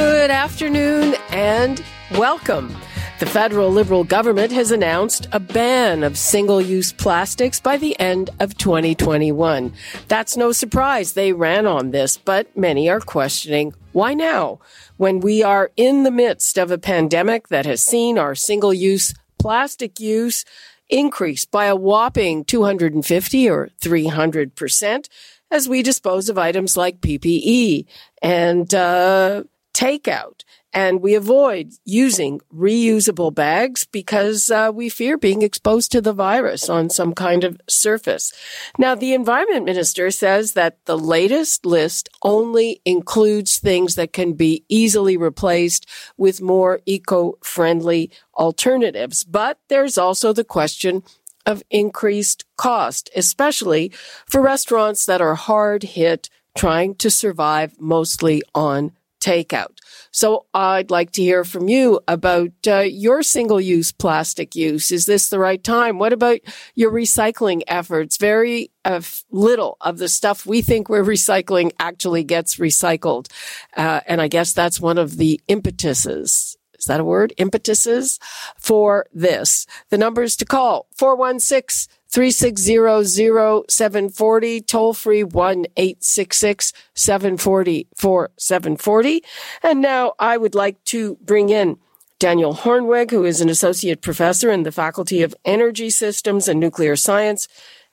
Good afternoon and welcome. The federal Liberal government has announced a ban of single use plastics by the end of 2021. That's no surprise. They ran on this, but many are questioning why now? When we are in the midst of a pandemic that has seen our single use plastic use increase by a whopping 250 or 300 percent as we dispose of items like PPE and uh, takeout. And we avoid using reusable bags because uh, we fear being exposed to the virus on some kind of surface. Now, the environment minister says that the latest list only includes things that can be easily replaced with more eco-friendly alternatives. But there's also the question of increased cost, especially for restaurants that are hard hit trying to survive mostly on takeout. So I'd like to hear from you about uh, your single use plastic use. Is this the right time? What about your recycling efforts? Very uh, little of the stuff we think we're recycling actually gets recycled. Uh, and I guess that's one of the impetuses is that a word? Impetuses for this. The numbers to call 416 3600740, toll free 1 866 740 4740. And now I would like to bring in Daniel Hoornweg, who is an associate professor in the Faculty of Energy Systems and Nuclear Science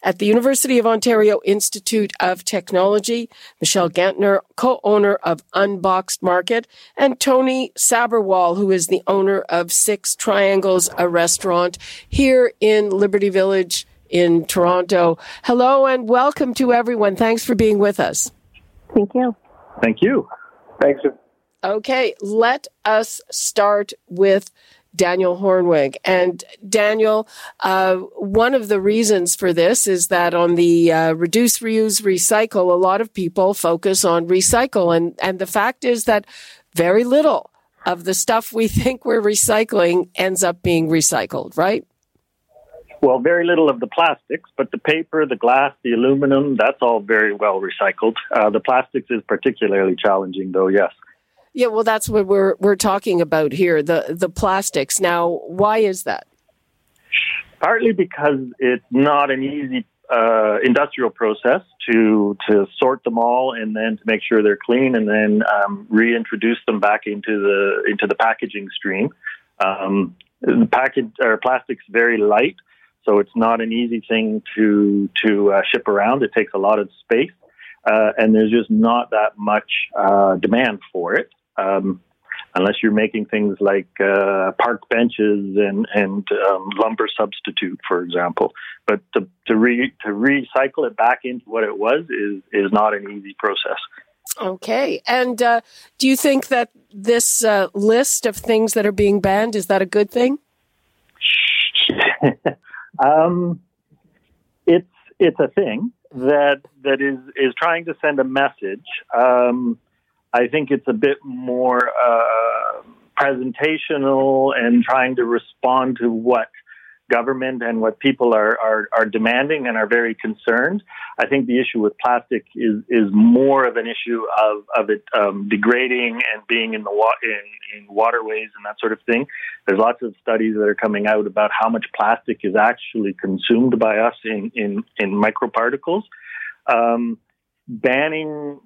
at the University of Ontario Institute of Technology, Michelle Genttner, co-owner of Unboxed Market, and Tony Saberwal, who is the owner of Six Triangles, a restaurant here in Liberty Village in Toronto. Hello and welcome to everyone. Thanks for being with us. Thank you. Thank you. Thanks. Okay, let us start with Daniel Hoornweg. And Daniel, uh, one of the reasons for this is that on the uh, reduce, reuse, recycle, a lot of people focus on recycle. And, and the fact is that very little of the stuff we think we're recycling ends up being recycled, right? Well, very little of the plastics, but the paper, the glass, the aluminum, that's all very well recycled. Uh, the plastics is particularly challenging, though, yes. Yeah, well, that's what we're we're talking about here the the plastics. Now, why is that? Partly because it's not an easy uh, industrial process to to sort them all and then to make sure they're clean and then um, reintroduce them back into the into the packaging stream. Um, the package or plastic's very light, so it's not an easy thing to to uh, ship around. It takes a lot of space, uh, and there's just not that much uh, demand for it. Um, unless you're making things like uh, park benches and and um, lumber substitute, for example. But to to, re, to recycle it back into what it was is is not an easy process. Okay, and uh, do you think that this uh, list of things that are being banned is that a good thing? Um, it's it's a thing that that is is trying to send a message. Um, I think it's a bit more uh, presentational and trying to respond to what government and what people are, are, are demanding and are very concerned. I think the issue with plastic is is more of an issue of of it um, degrading and being in the wa- in, in waterways and that sort of thing. There's lots of studies that are coming out about how much plastic is actually consumed by us in in, in microparticles. Um, banning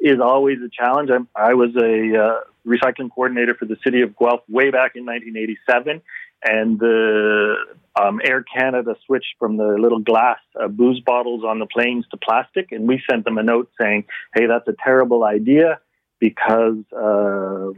is always a challenge. I'm, i was a uh, recycling coordinator for the city of Guelph way back in 1987 and the um, Air Canada switched from the little glass uh, booze bottles on the planes to plastic, and we sent them a note saying, "Hey, that's a terrible idea because uh,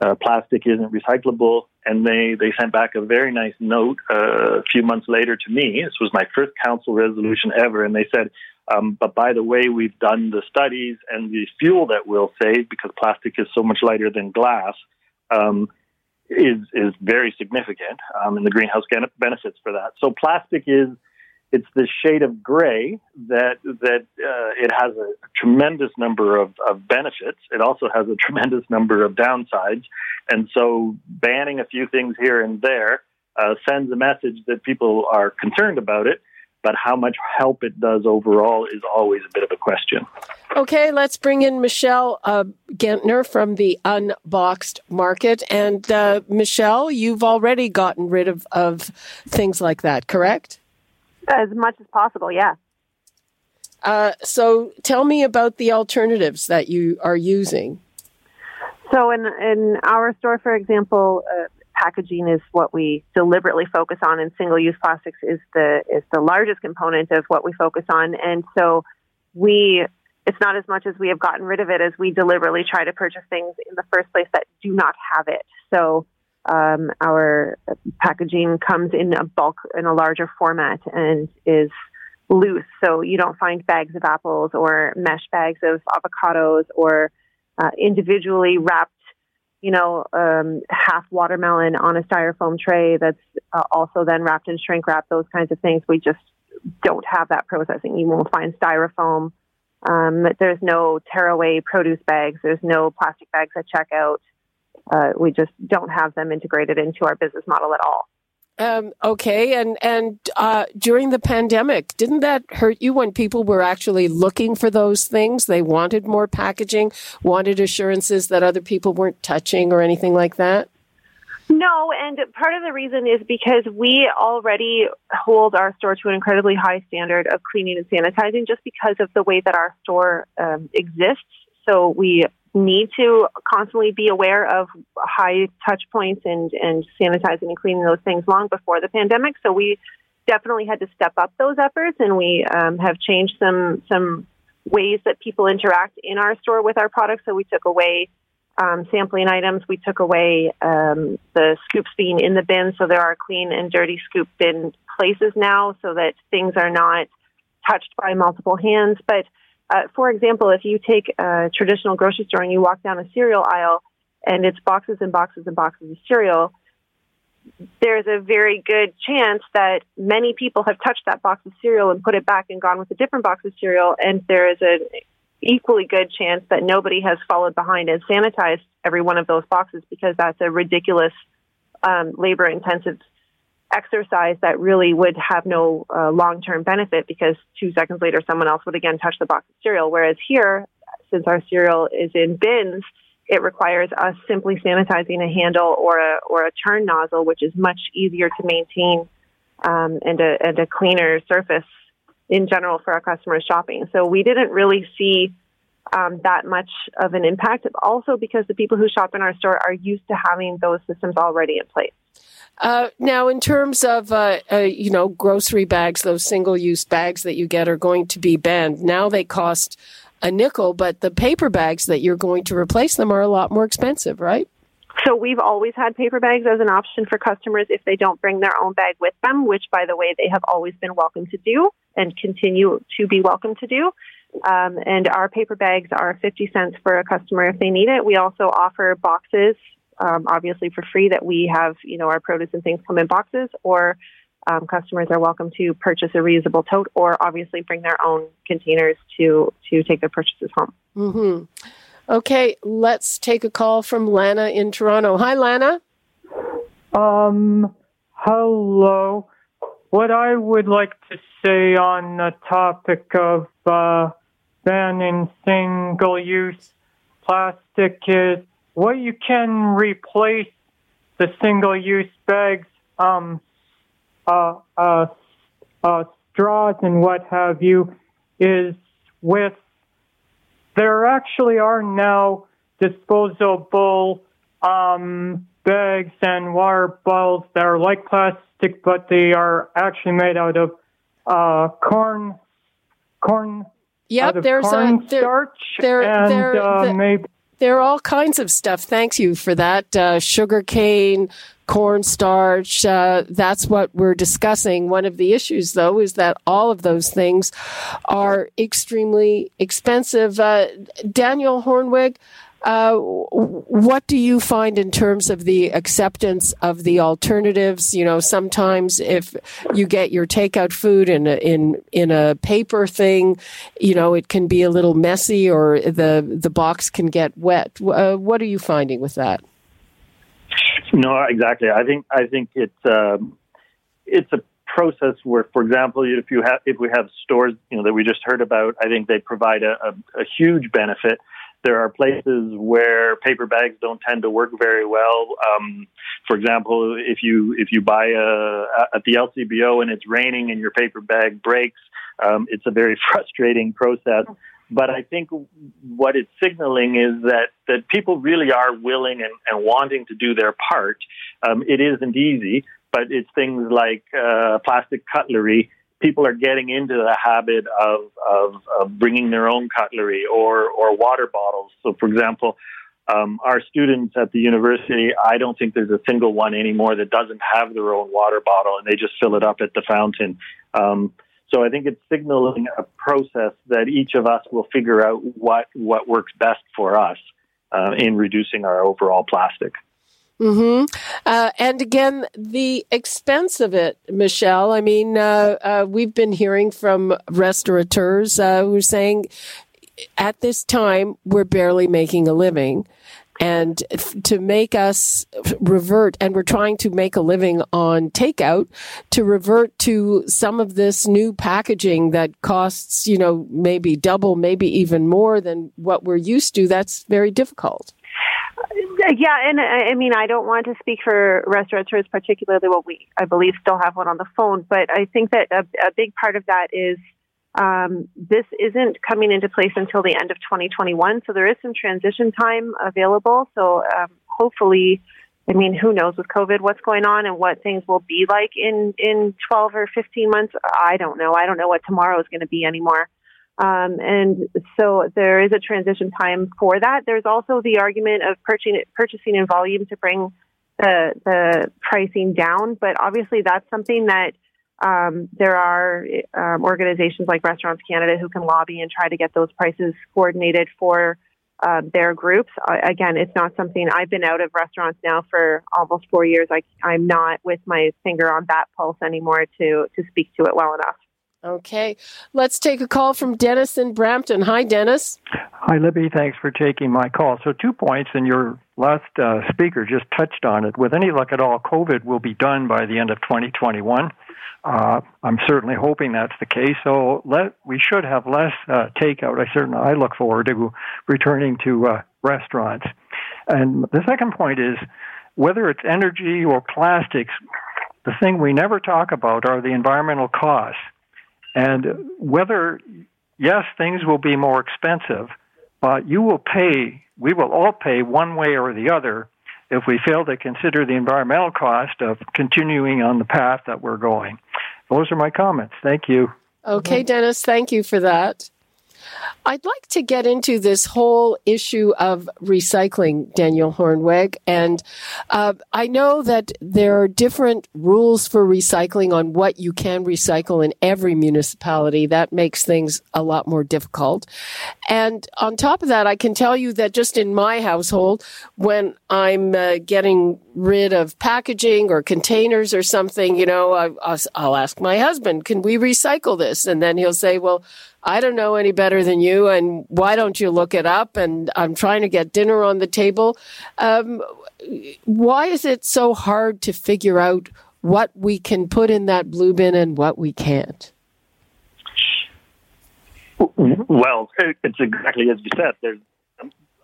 uh, plastic isn't recyclable." And they they sent back a very nice note uh, a few months later to me. This was my first council resolution ever, and they said. Um, but by the way, we've done the studies and the fuel that we'll save because plastic is so much lighter than glass um, is is very significant, um, and the greenhouse benefits for that. So plastic is it's this shade of gray that that uh, it has a tremendous number of, of benefits. It also has a tremendous number of downsides, and so banning a few things here and there uh, sends a message that people are concerned about it. But how much help it does overall is always a bit of a question. Okay, let's bring in Michelle uh, Genttner from the Unboxed Market. And uh, Michelle, you've already gotten rid of, of things like that, correct? As much as possible, yeah. Uh, so tell me about the alternatives that you are using. So in in our store, for example, uh, packaging is what we deliberately focus on, and single-use plastics is the is the largest component of what we focus on. And so we it's not as much as we have gotten rid of it as we deliberately try to purchase things in the first place that do not have it. So um, our packaging comes in a bulk in a larger format and is loose. So you don't find bags of apples or mesh bags of avocados or uh, individually wrapped, you know, um, half watermelon on a styrofoam tray that's uh, also then wrapped in shrink wrap. Those kinds of things. We just don't have that processing. You won't find styrofoam. Um, there's no tearaway produce bags. There's no plastic bags at checkout uh, we just don't have them integrated into our business model at all. Um, okay, and and uh, during the pandemic, didn't that hurt you when people were actually looking for those things? They wanted more packaging, wanted assurances that other people weren't touching or anything like that. No, and part of the reason is because we already hold our store to an incredibly high standard of cleaning and sanitizing, just because of the way that our store um, exists. So we need to constantly be aware of high touch points and, and sanitizing and cleaning those things long before the pandemic. So we definitely had to step up those efforts and we um, have changed some, some ways that people interact in our store with our products. So we took away um, sampling items. We took away um, the scoops being in the bin. So there are clean and dirty scoop bin places now so that things are not touched by multiple hands. But uh, for example, if you take a traditional grocery store and you walk down a cereal aisle and it's boxes and boxes and boxes of cereal, there's a very good chance that many people have touched that box of cereal and put it back and gone with a different box of cereal, and there is an equally good chance that nobody has followed behind and sanitized every one of those boxes because that's a ridiculous um, labor intensive exercise that really would have no uh, long term benefit because two seconds later someone else would again touch the box of cereal. Whereas here, since our cereal is in bins, it requires us simply sanitizing a handle or a or a turn nozzle, which is much easier to maintain um, and a and a cleaner surface in general for our customers shopping. So we didn't really see um, that much of an impact. Also, because the people who shop in our store are used to having those systems already in place. Uh, now, in terms of uh, uh, you know grocery bags, those single-use bags that you get are going to be banned. Now they cost a nickel, but the paper bags that you're going to replace them are a lot more expensive, right? So we've always had paper bags as an option for customers if they don't bring their own bag with them, which, by the way, they have always been welcome to do and continue to be welcome to do. Um, and our paper bags are 50 cents for a customer if they need it. We also offer boxes um, obviously for free that we have, you know, our produce and things come in boxes, or um, customers are welcome to purchase a reusable tote, or obviously bring their own containers to to take their purchases home. Mm-hmm. Okay, let's take a call from Lana in Toronto. Hi, Lana. Um, hello. What I would like to say on the topic of uh, banning single-use plastic is what you can replace the single-use bags, um, uh, uh, uh, straws and what have you, is with there actually are now disposable um, bags and water bottles that are like plastic, but they are actually made out of uh, corn, corn. Yep, there's corn a there, starch there, and there, uh, the, maybe there are all kinds of stuff. Thank you for that. Uh, sugar cane, cornstarch. Uh, that's what we're discussing. One of the issues, though, is that all of those things are extremely expensive. Uh, Daniel Hoornweg, Uh, what do you find in terms of the acceptance of the alternatives? You know, sometimes if you get your takeout food in a, in in a paper thing, you know, it can be a little messy, or the the box can get wet. Uh, what are you finding with that? No, exactly. I think I think it's um, it's a process where, for example, if you have if we have stores, you know, that we just heard about, I think they provide a, a, a huge benefit. There are places where paper bags don't tend to work very well. Um, for example, if you if you buy a at the LCBO and it's raining and your paper bag breaks, um, it's a very frustrating process. But I think what it's signaling is that, that people really are willing and, and wanting to do their part. Um, it isn't easy, but it's things like uh, plastic cutlery. People are getting into the habit of, of, of bringing their own cutlery or, or water bottles. So, for example, um, our students at the university, I don't think there's a single one anymore that doesn't have their own water bottle and they just fill it up at the fountain. Um, so I think it's signaling a process that each of us will figure out what, what works best for us uh, in reducing our overall plastic. Hmm. Uh, and again, the expense of it, Michelle. I mean, uh, uh we've been hearing from restaurateurs uh, who are saying, at this time, we're barely making a living and to make us revert, and we're trying to make a living on takeout, to revert to some of this new packaging that costs, you know, maybe double, maybe even more than what we're used to, that's very difficult. Yeah, and I mean, I don't want to speak for restaurateurs, particularly what we, I believe, still have one on the phone, but I think that a, a big part of that is um, this isn't coming into place until the end of 2021, so there is some transition time available. So um, hopefully, I mean, who knows with COVID what's going on and what things will be like in in 12 or 15 months. I don't know. I don't know what tomorrow is going to be anymore. Um, and so there is a transition time for that. There's also the argument of purchasing purchasing in volume to bring the the pricing down, but obviously that's something that um, there are um, organizations like Restaurants Canada who can lobby and try to get those prices coordinated for uh, their groups. Uh, again, it's not something I've been out of restaurants now for almost four years. I, I'm not with my finger on that pulse anymore to to speak to it well enough. Okay, let's take a call from Dennis in Brampton. Hi, Dennis. Hi, Libby. Thanks for taking my call. So, two points, and your last uh, speaker just touched on it. With any luck at all, COVID will be done by the end of 2021. Uh, I'm certainly hoping that's the case. So let we should have less uh, takeout. I certainly I look forward to returning to uh, restaurants. And the second point is whether it's energy or plastics, the thing we never talk about are the environmental costs. And whether yes, things will be more expensive, but you will pay. We will all pay one way or the other if we fail to consider the environmental cost of continuing on the path that we're going. Those are my comments. Thank you. Okay, Dennis, thank you for that. I'd like to get into this whole issue of recycling, Daniel Hoornweg. And uh, I know that there are different rules for recycling on what you can recycle in every municipality. That makes things a lot more difficult. And on top of that, I can tell you that just in my household, when I'm uh, getting rid of packaging or containers or something, you know, I, I'll ask my husband, can we recycle this? And then he'll say, well, I don't know any better than you, and why don't you look it up? And I'm trying to get dinner on the table. Um, why is it so hard to figure out what we can put in that blue bin and what we can't? Well, it's exactly as you said. There's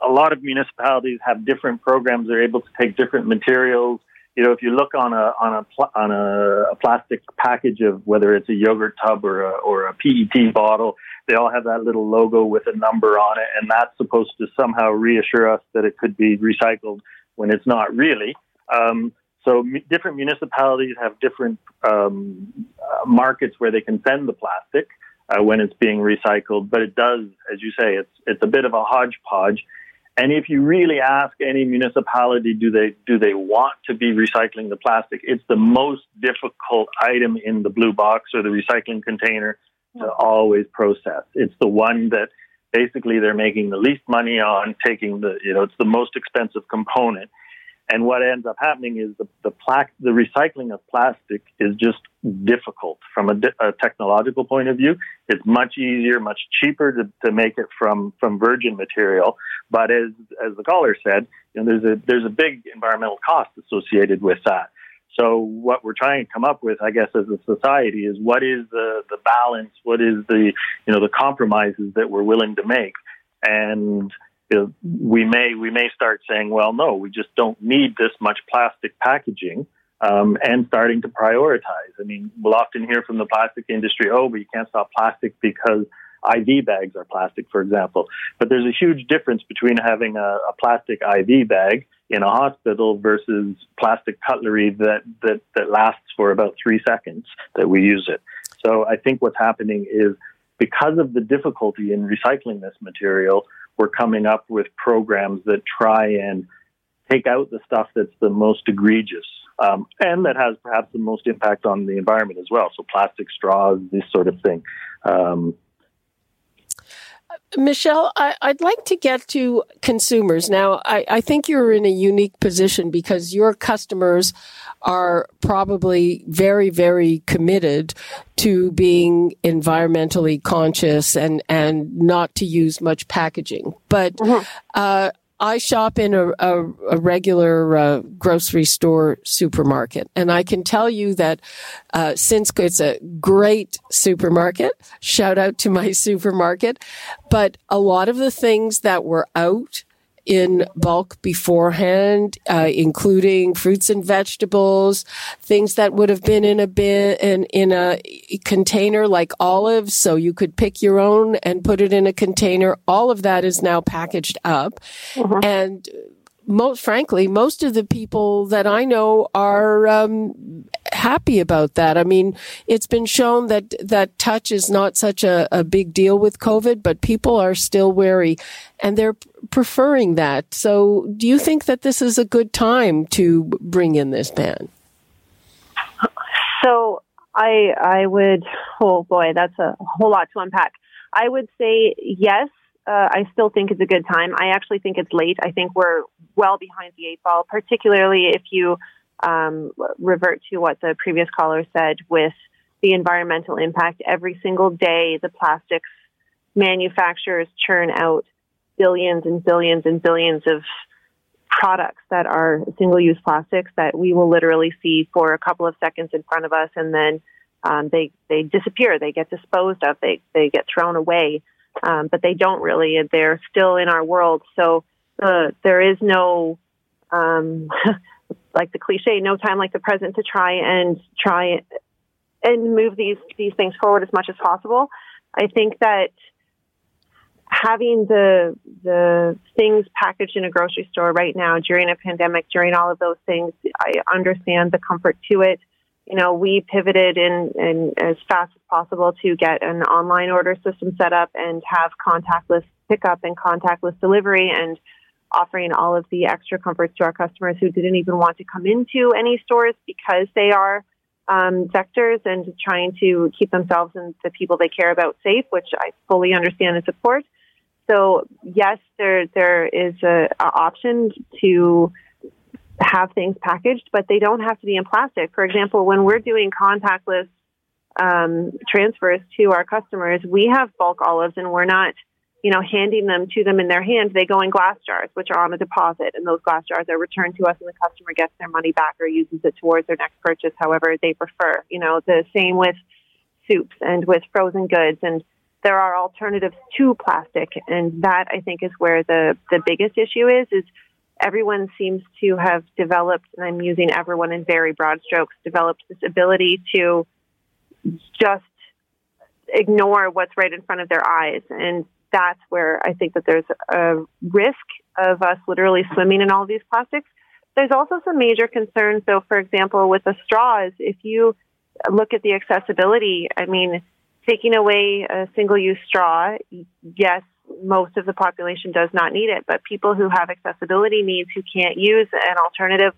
a lot of municipalities have different programs. They're able to take different materials. You know, if you look on a on a on a, a, plastic package of whether it's a yogurt tub or a, or a PET bottle, they all have that little logo with a number on it, and that's supposed to somehow reassure us that it could be recycled when it's not really. Um, so m- different municipalities have different um, uh, markets where they can send the plastic uh, when it's being recycled, but it does, as you say, it's it's a bit of a hodgepodge. And if you really ask any municipality, do they do they want to be recycling the plastic? It's the most difficult item in the blue box or the recycling container to always process. It's the one that basically they're making the least money on taking the you know it's the most expensive component and what ends up happening is the the, pla- the recycling of plastic is just difficult from a, di- a, technological point of view. It's much easier, much cheaper to, to make it from, from virgin material. But as as the caller said, you know, there's a there's a big environmental cost associated with that. So what we're trying to come up with, I guess, as a society, is what is the the balance, what is the you know the compromises that we're willing to make, and you know, we may we may start saying, well, no, we just don't need this much plastic packaging, um, and starting to prioritize. I mean, we'll often hear from the plastic industry, oh, but you can't stop plastic because IV bags are plastic, for example. But there's a huge difference between having a, a plastic IV bag in a hospital versus plastic cutlery that, that, that lasts for about three seconds that we use it. So I think what's happening is because of the difficulty in recycling this material, we're coming up with programs that try and take out the stuff that's the most egregious um, and that has perhaps the most impact on the environment as well. So plastic straws, this sort of thing. Um, Michelle, I, would like to get to consumers. Now, I, I, think you're in a unique position because your customers are probably very, very committed to being environmentally conscious and, and not to use much packaging. But, mm-hmm. uh, I shop in a, a, a regular uh, grocery store supermarket, and I can tell you that uh, since it's a great supermarket, shout out to my supermarket, but a lot of the things that were out in bulk beforehand, uh, including fruits and vegetables, things that would have been in a bin in, in a container like olives, so you could pick your own and put it in a container. All of that is now packaged up, mm-hmm. and most frankly, most of the people that I know are um, happy about that. I mean, it's been shown that that touch is not such a, a big deal with COVID, but people are still wary, and they're preferring that. So, do you think that this is a good time to bring in this ban? So, I I would. Oh boy, that's a whole lot to unpack. I would say yes uh, I still think it's a good time. I actually think it's late. I think we're well behind the eight ball, particularly if you um, revert to what the previous caller said with the environmental impact. Every single day, the plastics manufacturers churn out billions and billions and billions of products that are single use plastics that we will literally see for a couple of seconds in front of us and then um, they, they disappear, they get disposed of, they, they get thrown away um, but they don't really. They're still in our world. So uh, there is no, um, like the cliche, no time like the present to try and try and move these these things forward as much as possible. I think that having the the things packaged in a grocery store right now during a pandemic, during all of those things, I understand the comfort to it you know, we pivoted in, in as fast as possible to get an online order system set up and have contactless pickup and contactless delivery and offering all of the extra comforts to our customers who didn't even want to come into any stores because they are um, vectors and trying to keep themselves and the people they care about safe, which I fully understand and support. So yes, there there is a, a option to have things packaged, but they don't have to be in plastic. For example, when we're doing contactless um, transfers to our customers, we have bulk olives and we're not, you know, handing them to them in their hand, They go in glass jars, which are on a deposit, and those glass jars are returned to us, and the customer gets their money back or uses it towards their next purchase, however they prefer. You know, the same with soups and with frozen goods and there are alternatives to plastic and that I think is where the the biggest issue is is everyone seems to have developed, and I'm using everyone in very broad strokes, developed this ability to just ignore what's right in front of their eyes. And that's where I think that there's a risk of us literally swimming in all these plastics. There's also some major concerns, though, for example, with the straws. If you look at the accessibility, I mean, taking away a single use straw, yes, most of the population does not need it, but people who have accessibility needs who can't use an alternative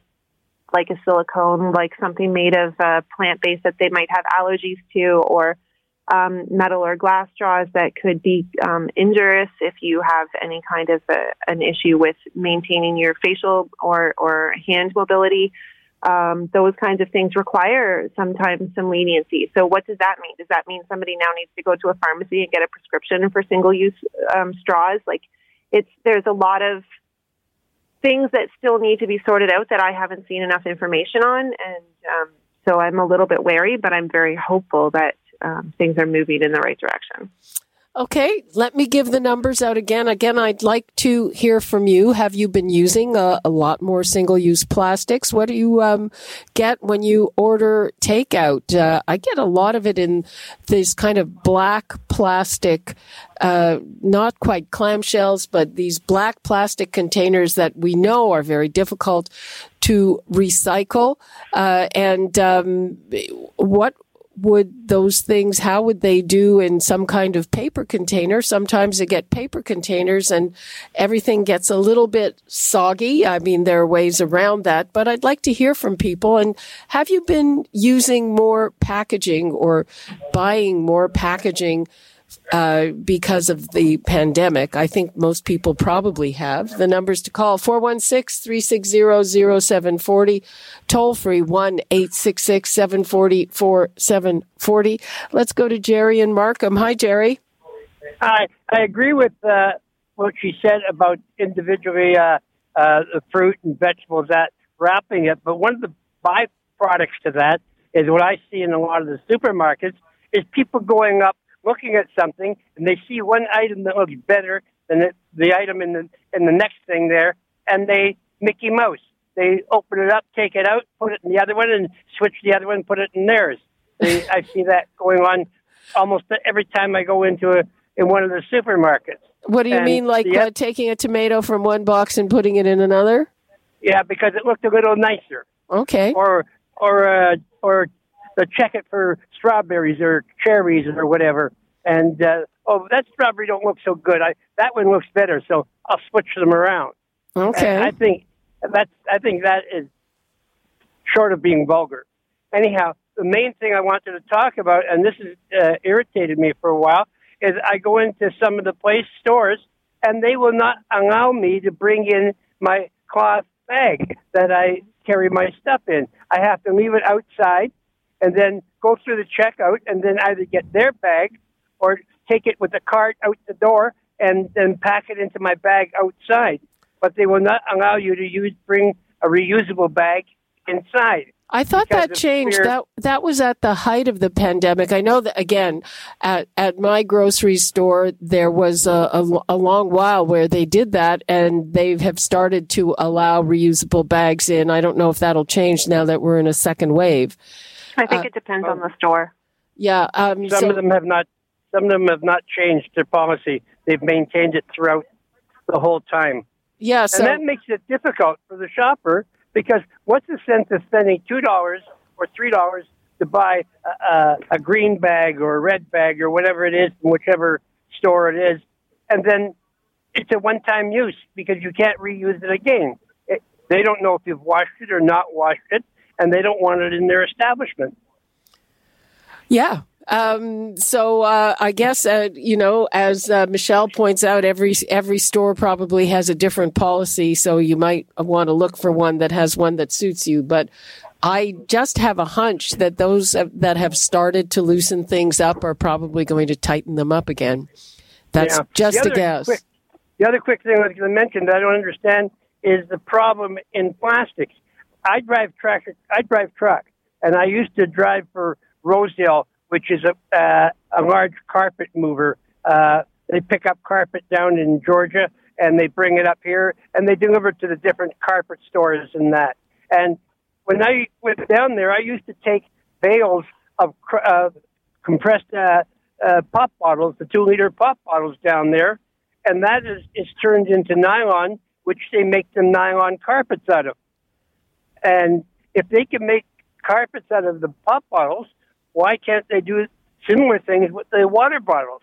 like a silicone, like something made of uh, plant based that they might have allergies to, or um, metal or glass straws that could be um, injurious if you have any kind of a, an issue with maintaining your facial or, or hand mobility. Um, those kinds of things require sometimes some leniency. So, what does that mean? Does that mean somebody now needs to go to a pharmacy and get a prescription for single-use um, straws? Like, it's there's a lot of things that still need to be sorted out that I haven't seen enough information on, and um, so I'm a little bit wary, but I'm very hopeful that um, things are moving in the right direction. Okay, let me give the numbers out again. Again, I'd like to hear from you. Have you been using a, a lot more single-use plastics? What do you um, get when you order takeout? Uh, I get a lot of it in this kind of black plastic, uh, not quite clamshells, but these black plastic containers that we know are very difficult to recycle. Uh, and um, what would those things, how would they do in some kind of paper container? Sometimes they get paper containers and everything gets a little bit soggy. I mean, there are ways around that, but I'd like to hear from people. And have you been using more packaging or buying more packaging uh, because of the pandemic. I think most people probably have. The numbers to call 416-360-0740, toll free 1-866-740-4740. Let's go to Jerry and Markham. Hi, Jerry. Hi. I agree with uh, what she said about individually uh, uh, the fruit and vegetables that wrapping it, but one of the byproducts to that is what I see in a lot of the supermarkets is people going up looking at something and they see one item that looks better than the, the item in the in the next thing there, and they Mickey Mouse. They open it up, take it out, put it in the other one, and switch the other one, put it in theirs. They, I see that going on almost every time I go into a in one of the supermarkets. What do you and mean, like uh, taking a tomato from one box and putting it in another? Yeah, because it looked a little nicer. Okay. Or or uh, or to check it for strawberries or cherries or whatever. And uh, oh, that strawberry don't look so good. I that one looks better, so I'll switch them around. Okay. And I think that's I think that is short of being vulgar. Anyhow, the main thing I wanted to talk about, and this has uh, irritated me for a while, is I go into some of the place stores and they will not allow me to bring in my cloth bag that I carry my stuff in. I have to leave it outside and then go through the checkout and then either get their bag or take it with the cart out the door and then pack it into my bag outside. But they will not allow you to use bring a reusable bag inside. I thought that changed. Fear. That that was at the height of the pandemic. I know that again at at my grocery store there was a, a, a, long while where they did that, and they have started to allow reusable bags in. I don't know if that'll change now that we're in a second wave. I think uh, it depends on the store. Yeah, um, some so, of them have not. Some of them have not changed their policy. They've maintained it throughout the whole time. Yeah, so, and that makes it difficult for the shopper because what's the sense of spending two dollars or three dollars to buy a, a, a green bag or a red bag or whatever it is from whichever store it is, and then it's a one-time use because you can't reuse it again. It, they don't know if you've washed it or not washed it and they don't want it in their establishment. Yeah. Um, so uh, I guess uh, you know, as uh, Michelle points out, every every store probably has a different policy. So you might want to look for one that has one that suits you. But I just have a hunch that those that have started to loosen things up are probably going to tighten them up again. That's yeah. just a guess. Quick, the other quick thing I was going to mention that I don't understand is the problem in plastics. I drive truck. I drive truck, and I used to drive for Rosedale, which is a uh, a large carpet mover. Uh, they pick up carpet down in Georgia and they bring it up here and they deliver it to the different carpet stores and that. And when I went down there, I used to take bales of uh, compressed uh, uh, pop bottles, the two liter pop bottles down there, and that is, is turned into nylon, which they make them nylon carpets out of. And if they can make carpets out of the pop bottles, why can't they do similar things with the water bottles?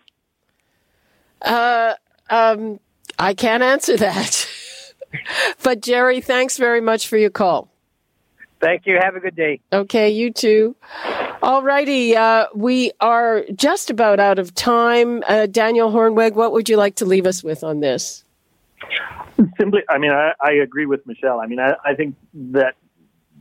Uh, um, I can't answer that. but Jerry, thanks very much for your call. Thank you. Have a good day. Okay, you too. All righty. Uh, we are just about out of time. Uh, Daniel Hoornweg, what would you like to leave us with on this? Simply, I mean, I, I agree with Michelle. I mean, I, I think that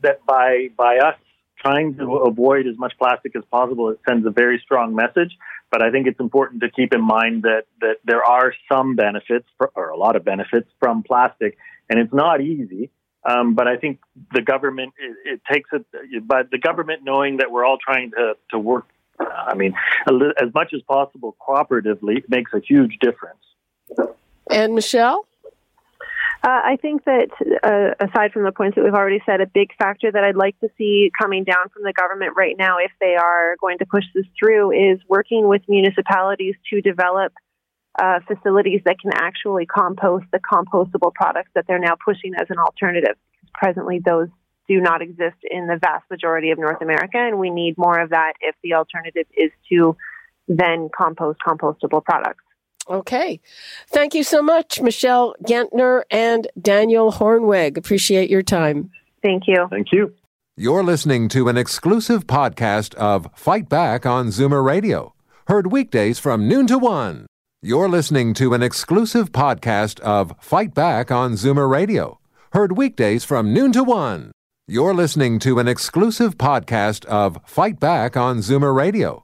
that by by us trying to avoid as much plastic as possible, it sends a very strong message. But I think it's important to keep in mind that that there are some benefits, for, or a lot of benefits from plastic, and it's not easy. Um, but I think the government it, it takes it, but the government knowing that we're all trying to to work. I mean, as much as possible cooperatively makes a huge difference. And Michelle. Uh, I think that uh, aside from the points that we've already said, a big factor that I'd like to see coming down from the government right now, if they are going to push this through, is working with municipalities to develop uh, facilities that can actually compost the compostable products that they're now pushing as an alternative. Presently, those do not exist in the vast majority of North America, and we need more of that if the alternative is to then compost compostable products. Okay. Thank you so much, Michelle Genttner and Daniel Hoornweg. Appreciate your time. Thank you. Thank you. You're listening to an exclusive podcast of Fight Back on Zoomer Radio, heard weekdays from noon to one. You're listening to an exclusive podcast of Fight Back on Zoomer Radio, heard weekdays from noon to one. You're listening to an exclusive podcast of Fight Back on Zoomer Radio